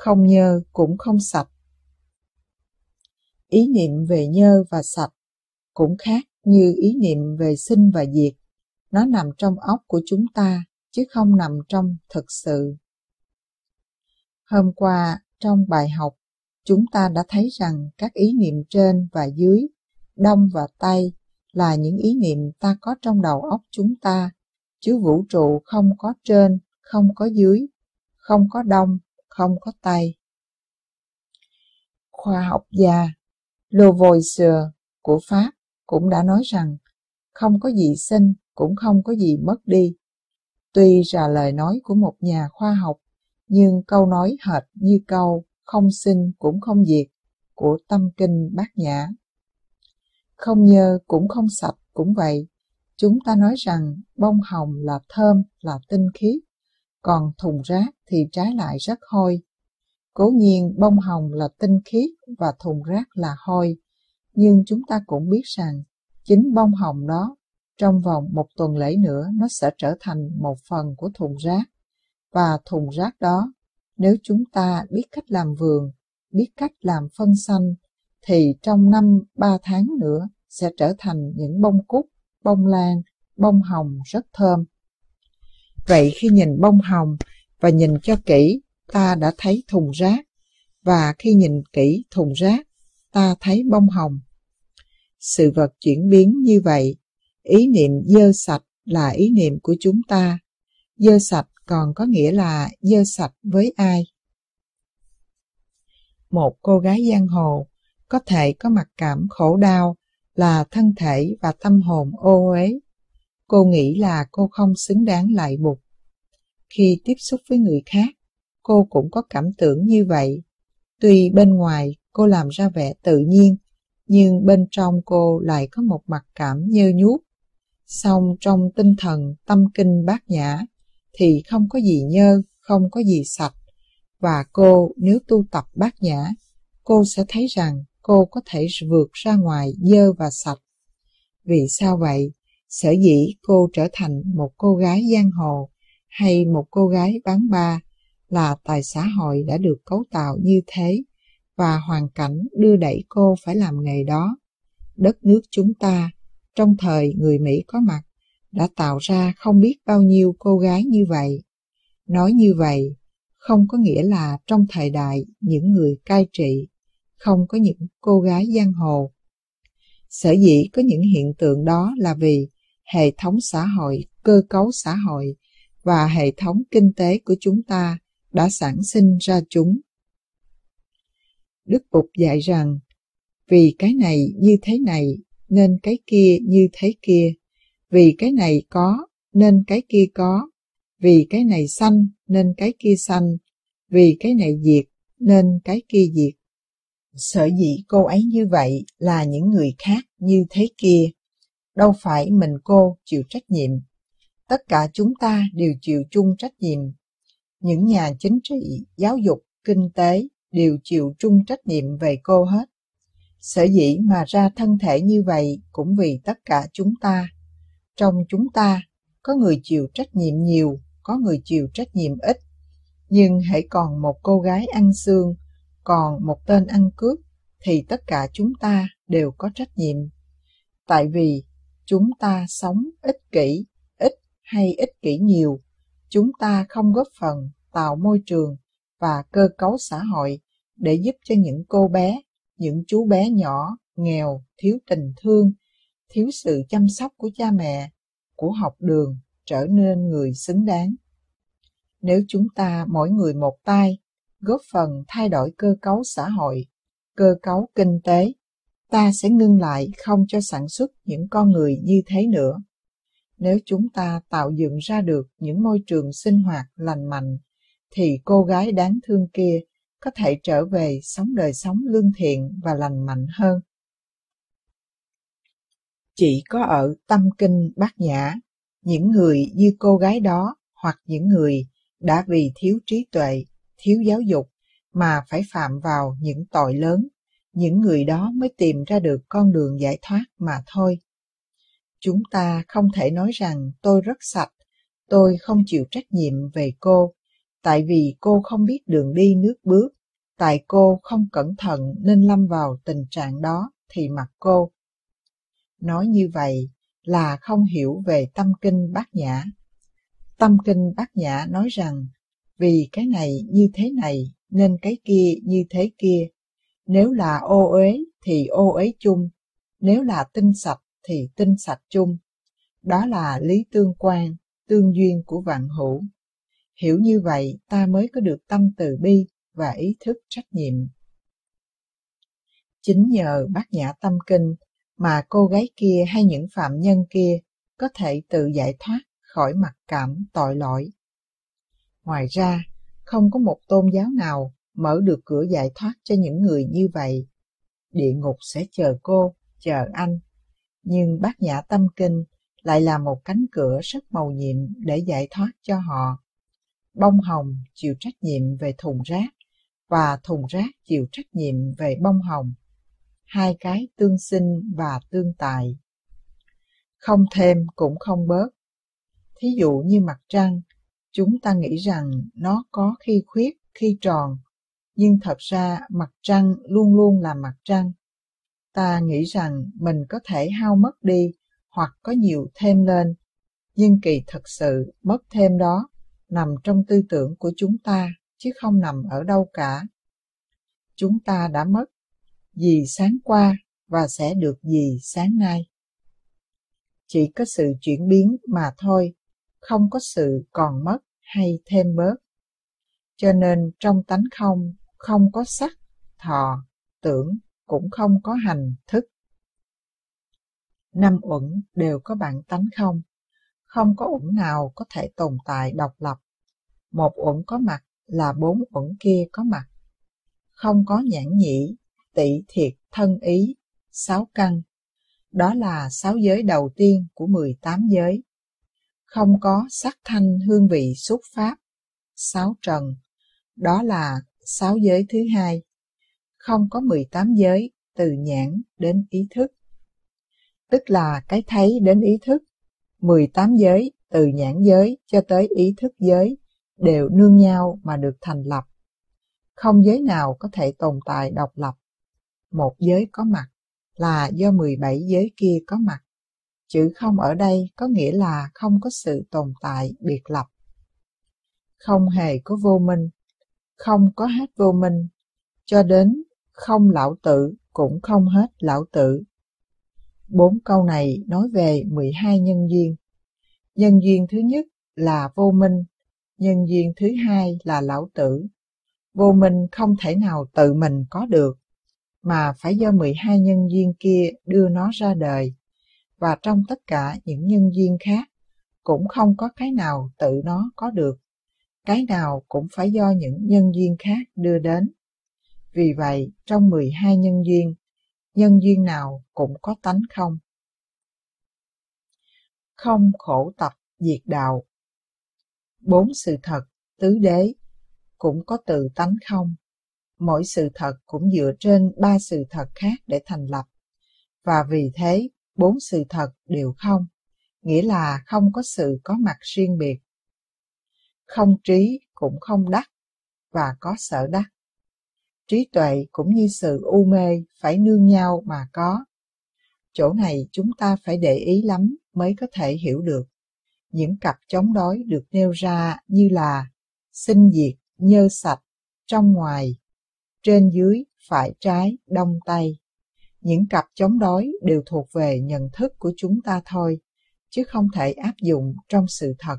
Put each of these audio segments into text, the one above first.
không nhơ cũng không sạch. Ý niệm về nhơ và sạch cũng khác như ý niệm về sinh và diệt. Nó nằm trong óc của chúng ta, chứ không nằm trong thực sự. Hôm qua, trong bài học, chúng ta đã thấy rằng các ý niệm trên và dưới, đông và tây là những ý niệm ta có trong đầu óc chúng ta, chứ vũ trụ không có trên, không có dưới, không có đông, không có tay. Khoa học gia Lavoisier của Pháp cũng đã nói rằng không có gì sinh cũng không có gì mất đi. Tuy là lời nói của một nhà khoa học, nhưng câu nói hệt như câu không sinh cũng không diệt của tâm kinh bát nhã. Không nhơ cũng không sạch cũng vậy. Chúng ta nói rằng bông hồng là thơm, là tinh khiết, còn thùng rác thì trái lại rất hôi. Cố nhiên bông hồng là tinh khiết và thùng rác là hôi, nhưng chúng ta cũng biết rằng chính bông hồng đó trong vòng một tuần lễ nữa nó sẽ trở thành một phần của thùng rác. Và thùng rác đó, nếu chúng ta biết cách làm vườn, biết cách làm phân xanh, thì trong năm ba tháng nữa sẽ trở thành những bông cúc, bông lan, bông hồng rất thơm. Vậy khi nhìn bông hồng và nhìn cho kỹ, ta đã thấy thùng rác, và khi nhìn kỹ thùng rác, ta thấy bông hồng. Sự vật chuyển biến như vậy, ý niệm dơ sạch là ý niệm của chúng ta. Dơ sạch còn có nghĩa là dơ sạch với ai? Một cô gái giang hồ có thể có mặc cảm khổ đau là thân thể và tâm hồn ô uế. Cô nghĩ là cô không xứng đáng lại bục. Khi tiếp xúc với người khác, cô cũng có cảm tưởng như vậy. Tuy bên ngoài cô làm ra vẻ tự nhiên, nhưng bên trong cô lại có một mặt cảm nhơ nhuốc. Song trong tinh thần tâm kinh bát nhã thì không có gì nhơ, không có gì sạch. Và cô nếu tu tập bát nhã, cô sẽ thấy rằng cô có thể vượt ra ngoài dơ và sạch. Vì sao vậy? Sở dĩ cô trở thành một cô gái giang hồ hay một cô gái bán ba là tài xã hội đã được cấu tạo như thế và hoàn cảnh đưa đẩy cô phải làm nghề đó. Đất nước chúng ta, trong thời người Mỹ có mặt, đã tạo ra không biết bao nhiêu cô gái như vậy. Nói như vậy, không có nghĩa là trong thời đại những người cai trị, không có những cô gái giang hồ. Sở dĩ có những hiện tượng đó là vì hệ thống xã hội, cơ cấu xã hội và hệ thống kinh tế của chúng ta đã sản sinh ra chúng. Đức Bụt dạy rằng, vì cái này như thế này nên cái kia như thế kia, vì cái này có nên cái kia có, vì cái này xanh nên cái kia xanh, vì cái này diệt nên cái kia diệt. Sở dĩ cô ấy như vậy là những người khác như thế kia. Đâu phải mình cô chịu trách nhiệm. Tất cả chúng ta đều chịu chung trách nhiệm. Những nhà chính trị, giáo dục, kinh tế đều chịu chung trách nhiệm về cô hết. Sở dĩ mà ra thân thể như vậy cũng vì tất cả chúng ta. Trong chúng ta, có người chịu trách nhiệm nhiều, có người chịu trách nhiệm ít. Nhưng hãy còn một cô gái ăn xương, còn một tên ăn cướp, thì tất cả chúng ta đều có trách nhiệm. Tại vì chúng ta sống ích kỷ, ít hay ích kỷ nhiều, chúng ta không góp phần tạo môi trường và cơ cấu xã hội để giúp cho những cô bé, những chú bé nhỏ, nghèo, thiếu tình thương, thiếu sự chăm sóc của cha mẹ, của học đường trở nên người xứng đáng. Nếu chúng ta mỗi người một tay góp phần thay đổi cơ cấu xã hội, cơ cấu kinh tế, ta sẽ ngưng lại không cho sản xuất những con người như thế nữa. Nếu chúng ta tạo dựng ra được những môi trường sinh hoạt lành mạnh, thì cô gái đáng thương kia có thể trở về sống đời sống lương thiện và lành mạnh hơn. Chỉ có ở tâm kinh bát nhã, những người như cô gái đó hoặc những người đã vì thiếu trí tuệ, thiếu giáo dục mà phải phạm vào những tội lớn, những người đó mới tìm ra được con đường giải thoát mà thôi. Chúng ta không thể nói rằng tôi rất sạch, tôi không chịu trách nhiệm về cô, tại vì cô không biết đường đi nước bước, tại cô không cẩn thận nên lâm vào tình trạng đó thì mặc cô. Nói như vậy là không hiểu về tâm kinh bát nhã. Tâm kinh bát nhã nói rằng vì cái này như thế này nên cái kia như thế kia. Nếu là ô uế thì ô uế chung, nếu là tinh sạch thì tinh sạch chung. Đó là lý tương quan, tương duyên của vạn hữu. Hiểu như vậy ta mới có được tâm từ bi và ý thức trách nhiệm. Chính nhờ bát nhã tâm kinh mà cô gái kia hay những phạm nhân kia có thể tự giải thoát khỏi mặc cảm tội lỗi. Ngoài ra, không có một tôn giáo nào mở được cửa giải thoát cho những người như vậy. Địa ngục sẽ chờ cô, chờ anh. Nhưng bát nhã tâm kinh lại là một cánh cửa rất màu nhiệm để giải thoát cho họ. Bông hồng chịu trách nhiệm về thùng rác và thùng rác chịu trách nhiệm về bông hồng. Hai cái tương sinh và tương tài. Không thêm cũng không bớt. Thí dụ như mặt trăng, chúng ta nghĩ rằng nó có khi khuyết, khi tròn, nhưng thật ra mặt trăng luôn luôn là mặt trăng. Ta nghĩ rằng mình có thể hao mất đi hoặc có nhiều thêm lên, nhưng kỳ thật sự mất thêm đó nằm trong tư tưởng của chúng ta chứ không nằm ở đâu cả. Chúng ta đã mất gì sáng qua và sẽ được gì sáng nay. Chỉ có sự chuyển biến mà thôi, không có sự còn mất hay thêm bớt. Cho nên trong tánh không, không có sắc, thọ, tưởng, cũng không có hành, thức. Năm uẩn đều có bản tánh không, không có uẩn nào có thể tồn tại độc lập. Một uẩn có mặt là bốn uẩn kia có mặt. Không có nhãn nhĩ, tỷ thiệt, thân ý, sáu căn. Đó là sáu giới đầu tiên của 18 giới. Không có sắc thanh hương vị xúc pháp, sáu trần. Đó là sáu giới thứ hai. Không có 18 giới từ nhãn đến ý thức. Tức là cái thấy đến ý thức. 18 giới từ nhãn giới cho tới ý thức giới đều nương nhau mà được thành lập. Không giới nào có thể tồn tại độc lập. Một giới có mặt là do 17 giới kia có mặt. Chữ không ở đây có nghĩa là không có sự tồn tại biệt lập. Không hề có vô minh, không có hết vô minh, cho đến không lão tử cũng không hết lão tử. Bốn câu này nói về 12 nhân duyên. Nhân duyên thứ nhất là vô minh, nhân duyên thứ hai là lão tử. Vô minh không thể nào tự mình có được, mà phải do 12 nhân duyên kia đưa nó ra đời. Và trong tất cả những nhân duyên khác, cũng không có cái nào tự nó có được. Cái nào cũng phải do những nhân duyên khác đưa đến. Vì vậy, trong 12 nhân duyên, nhân duyên nào cũng có tánh không. Không khổ tập diệt đạo Bốn sự thật, tứ đế, cũng có từ tánh không. Mỗi sự thật cũng dựa trên ba sự thật khác để thành lập. Và vì thế, bốn sự thật đều không, nghĩa là không có sự có mặt riêng biệt. Không trí cũng không đắc, và có sở đắc. Trí tuệ cũng như sự u mê phải nương nhau mà có. Chỗ này chúng ta phải để ý lắm mới có thể hiểu được những cặp chống đối được nêu ra như là sinh diệt, nhơ sạch, trong ngoài, trên dưới, phải trái, đông tây. Những cặp chống đối đều thuộc về nhận thức của chúng ta thôi, chứ không thể áp dụng trong sự thật.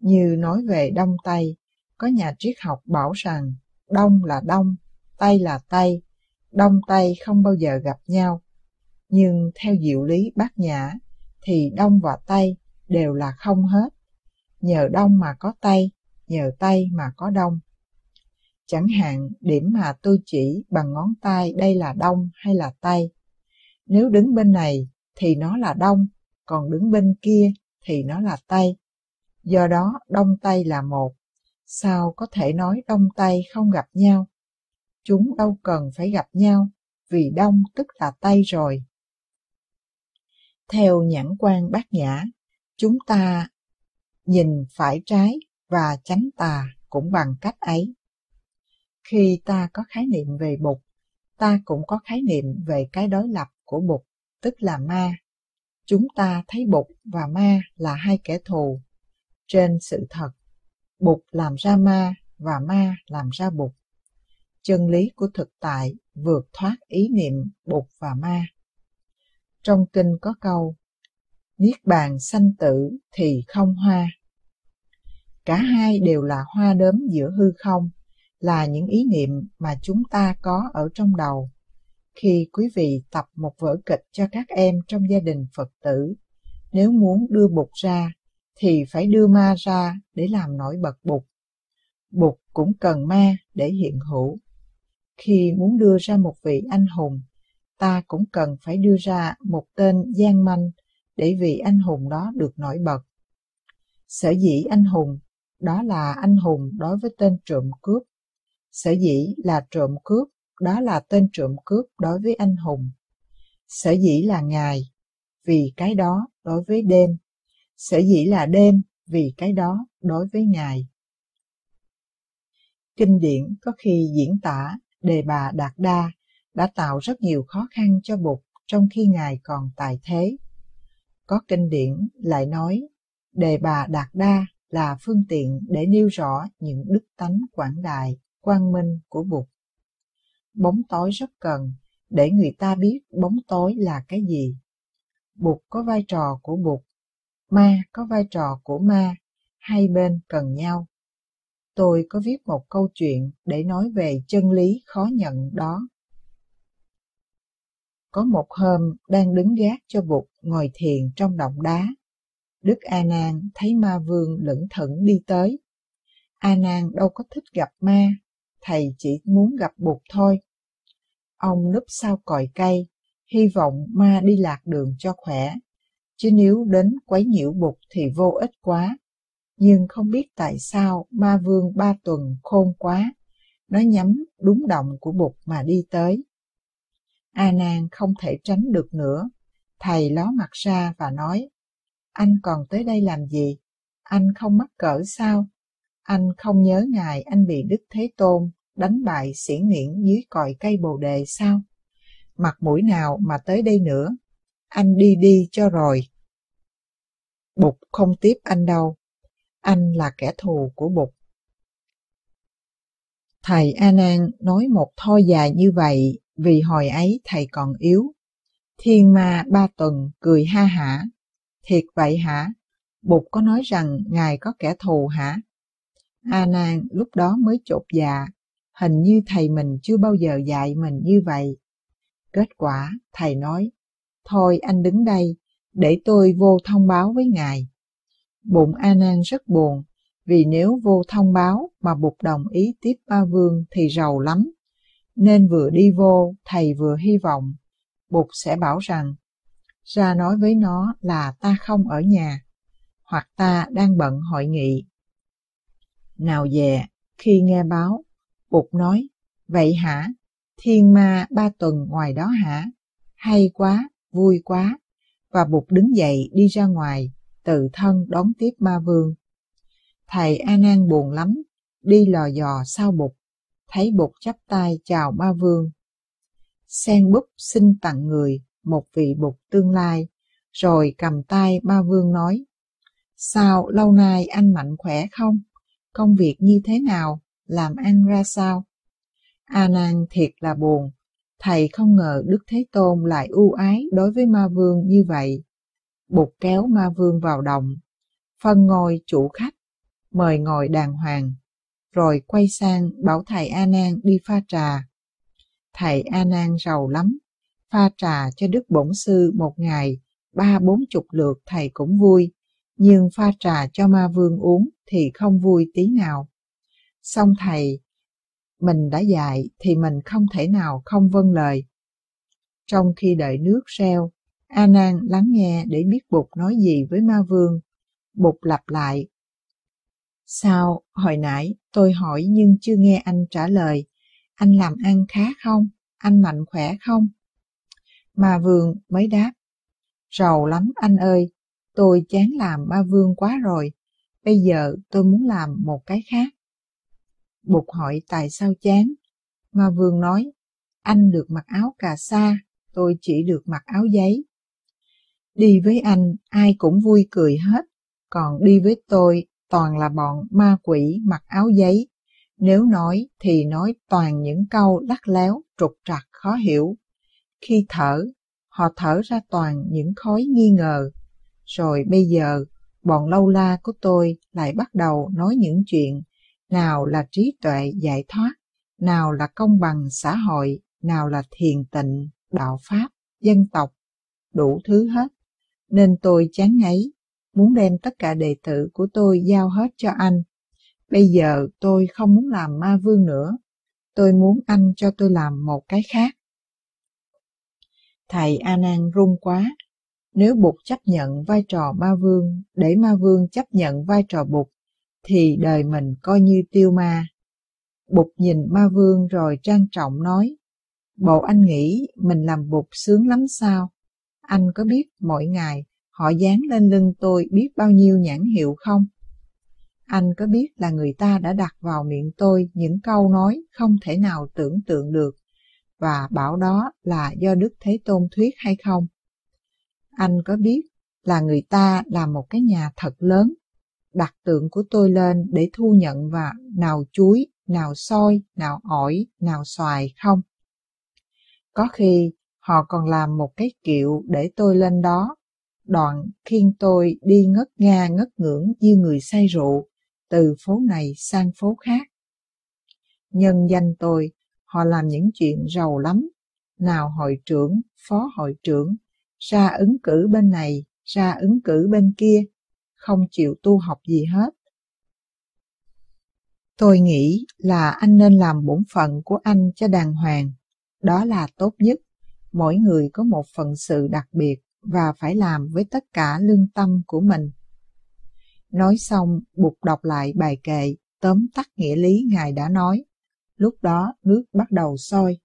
Như nói về đông tây, có nhà triết học bảo rằng đông là đông, tây là tây, đông tây không bao giờ gặp nhau. Nhưng theo diệu lý bát nhã, thì đông và tây đều là không hết. Nhờ đông mà có tây, nhờ tây mà có đông. Chẳng hạn điểm mà tôi chỉ bằng ngón tay đây là đông hay là tây. Nếu đứng bên này thì nó là đông, còn đứng bên kia thì nó là tây. Do đó đông tây là một. Sao có thể nói đông tây không gặp nhau? Chúng đâu cần phải gặp nhau, vì đông tức là tây rồi. Theo nhãn quan bát nhã, chúng ta nhìn phải trái và chánh tà cũng bằng cách ấy. Khi ta có khái niệm về Bụt, ta cũng có khái niệm về cái đối lập của Bụt, tức là ma. Chúng ta thấy Bụt và ma là hai kẻ thù. Trên sự thật, Bụt làm ra ma và ma làm ra Bụt. Chân lý của thực tại vượt thoát ý niệm Bụt và ma. Trong kinh có câu, Niết bàn sanh tử thì không hoa. Cả hai đều là hoa đốm giữa hư không, là những ý niệm mà chúng ta có ở trong đầu. Khi quý vị tập một vở kịch cho các em trong gia đình Phật tử, nếu muốn đưa Bụt ra, thì phải đưa ma ra để làm nổi bật Bụt. Bụt cũng cần ma để hiện hữu. Khi muốn đưa ra một vị anh hùng, ta cũng cần phải đưa ra một tên gian manh để vị anh hùng đó được nổi bật. Sở dĩ anh hùng, đó là anh hùng đối với tên trộm cướp. Sở dĩ là trộm cướp, đó là tên trộm cướp đối với anh hùng. Sở dĩ là ngày, vì cái đó đối với đêm. Sở dĩ là đêm, vì cái đó đối với ngày. Kinh điển có khi diễn tả đề bà Đạt Đa đã tạo rất nhiều khó khăn cho Bụt trong khi Ngài còn tại thế. Có kinh điển lại nói, đề bà Đạt Đa là phương tiện để nêu rõ những đức tánh quảng đại, quang minh của Bụt. Bóng tối rất cần để người ta biết bóng tối là cái gì. Bụt có vai trò của Bụt, ma có vai trò của ma, hai bên cần nhau. Tôi có viết một câu chuyện để nói về chân lý khó nhận đó. Có một hôm đang đứng gác cho Bụt ngồi thiền trong động đá. Đức A Nan thấy ma vương lững thững đi tới. A Nan đâu có thích gặp ma, thầy chỉ muốn gặp Bụt thôi. Ông núp sau còi cây, hy vọng ma đi lạc đường cho khỏe, chứ nếu đến quấy nhiễu bục thì vô ích quá. Nhưng không biết tại sao ma vương ba tuần khôn quá, nó nhắm đúng động của bục mà đi tới. A Nan không thể tránh được nữa. Thầy ló mặt ra và nói, anh còn tới đây làm gì? Anh không mắc cỡ sao? Anh không nhớ ngài anh bị Đức Thế Tôn đánh bại xỉn nghiễn dưới còi cây bồ đề sao? Mặt mũi nào mà tới đây nữa? Anh đi đi cho rồi. Bụt không tiếp anh đâu. Anh là kẻ thù của Bụt. Thầy A Nan nói một thôi dài như vậy vì hồi ấy thầy còn yếu. Thiên ma ba tuần cười ha hả. Thiệt vậy hả? Bụt có nói rằng Ngài có kẻ thù hả? A Nan lúc đó mới chột dạ, hình như thầy mình chưa bao giờ dạy mình như vậy. Kết quả, thầy nói, thôi anh đứng đây, để tôi vô thông báo với ngài. Bụng A Nan rất buồn, vì nếu vô thông báo mà Bụt đồng ý tiếp ba vương thì giàu lắm nên vừa đi vô, thầy vừa hy vọng Bụt sẽ bảo rằng ra nói với nó là ta không ở nhà, hoặc ta đang bận hội nghị. Nào về, khi nghe báo, Bụt nói, vậy hả, thiên ma ba tuần ngoài đó hả? Hay quá, vui quá. Và Bụt đứng dậy đi ra ngoài, tự thân đón tiếp ma vương. Thầy A Nan buồn lắm, đi lò dò sau Bụt thấy bột chắp tay chào ma vương. Sen búp xin tặng người một vị bột tương lai, rồi cầm tay ma vương nói, Sao lâu nay anh mạnh khỏe không? Công việc như thế nào? Làm ăn ra sao? A Nan thiệt là buồn, thầy không ngờ Đức Thế Tôn lại ưu ái đối với ma vương như vậy. Bụt kéo ma vương vào đồng, phân ngồi chủ khách, mời ngồi đàng hoàng rồi quay sang bảo thầy A Nan đi pha trà. Thầy A Nan giàu lắm, pha trà cho Đức Bổn Sư một ngày, ba bốn chục lượt thầy cũng vui, nhưng pha trà cho ma vương uống thì không vui tí nào. Xong thầy, mình đã dạy thì mình không thể nào không vâng lời. Trong khi đợi nước reo, A Nan lắng nghe để biết Bụt nói gì với ma vương. Bụt lặp lại Sao, hồi nãy tôi hỏi nhưng chưa nghe anh trả lời. Anh làm ăn khá không? Anh mạnh khỏe không? Ma vương mới đáp. Rầu lắm anh ơi, tôi chán làm ma vương quá rồi. Bây giờ tôi muốn làm một cái khác. Bụt hỏi tại sao chán? Ma Vương nói, anh được mặc áo cà sa, tôi chỉ được mặc áo giấy. Đi với anh, ai cũng vui cười hết, còn đi với tôi toàn là bọn ma quỷ mặc áo giấy. Nếu nói thì nói toàn những câu lắc léo, trục trặc, khó hiểu. Khi thở, họ thở ra toàn những khói nghi ngờ. Rồi bây giờ, bọn lâu la của tôi lại bắt đầu nói những chuyện nào là trí tuệ giải thoát, nào là công bằng xã hội, nào là thiền tịnh, đạo pháp, dân tộc, đủ thứ hết. Nên tôi chán ngấy, muốn đem tất cả đệ tử của tôi giao hết cho anh. Bây giờ tôi không muốn làm ma vương nữa, tôi muốn anh cho tôi làm một cái khác. Thầy A Nan run quá, nếu Bụt chấp nhận vai trò ma vương để ma vương chấp nhận vai trò Bụt, thì đời mình coi như tiêu ma. Bụt nhìn ma vương rồi trang trọng nói, Bộ anh nghĩ mình làm Bụt sướng lắm sao? Anh có biết mỗi ngày họ dán lên lưng tôi biết bao nhiêu nhãn hiệu không? Anh có biết là người ta đã đặt vào miệng tôi những câu nói không thể nào tưởng tượng được và bảo đó là do Đức Thế Tôn thuyết hay không? Anh có biết là người ta làm một cái nhà thật lớn, đặt tượng của tôi lên để thu nhận và nào chuối, nào soi, nào ổi, nào xoài không? Có khi họ còn làm một cái kiệu để tôi lên đó, đoạn khiêng tôi đi ngất nga ngất ngưỡng như người say rượu, từ phố này sang phố khác. Nhân danh tôi, họ làm những chuyện giàu lắm, nào hội trưởng, phó hội trưởng, ra ứng cử bên này, ra ứng cử bên kia, không chịu tu học gì hết. Tôi nghĩ là anh nên làm bổn phận của anh cho đàng hoàng, đó là tốt nhất. Mỗi người có một phận sự đặc biệt và phải làm với tất cả lương tâm của mình. Nói xong, Bụt đọc lại bài kệ, tóm tắt nghĩa lý Ngài đã nói. Lúc đó nước bắt đầu sôi.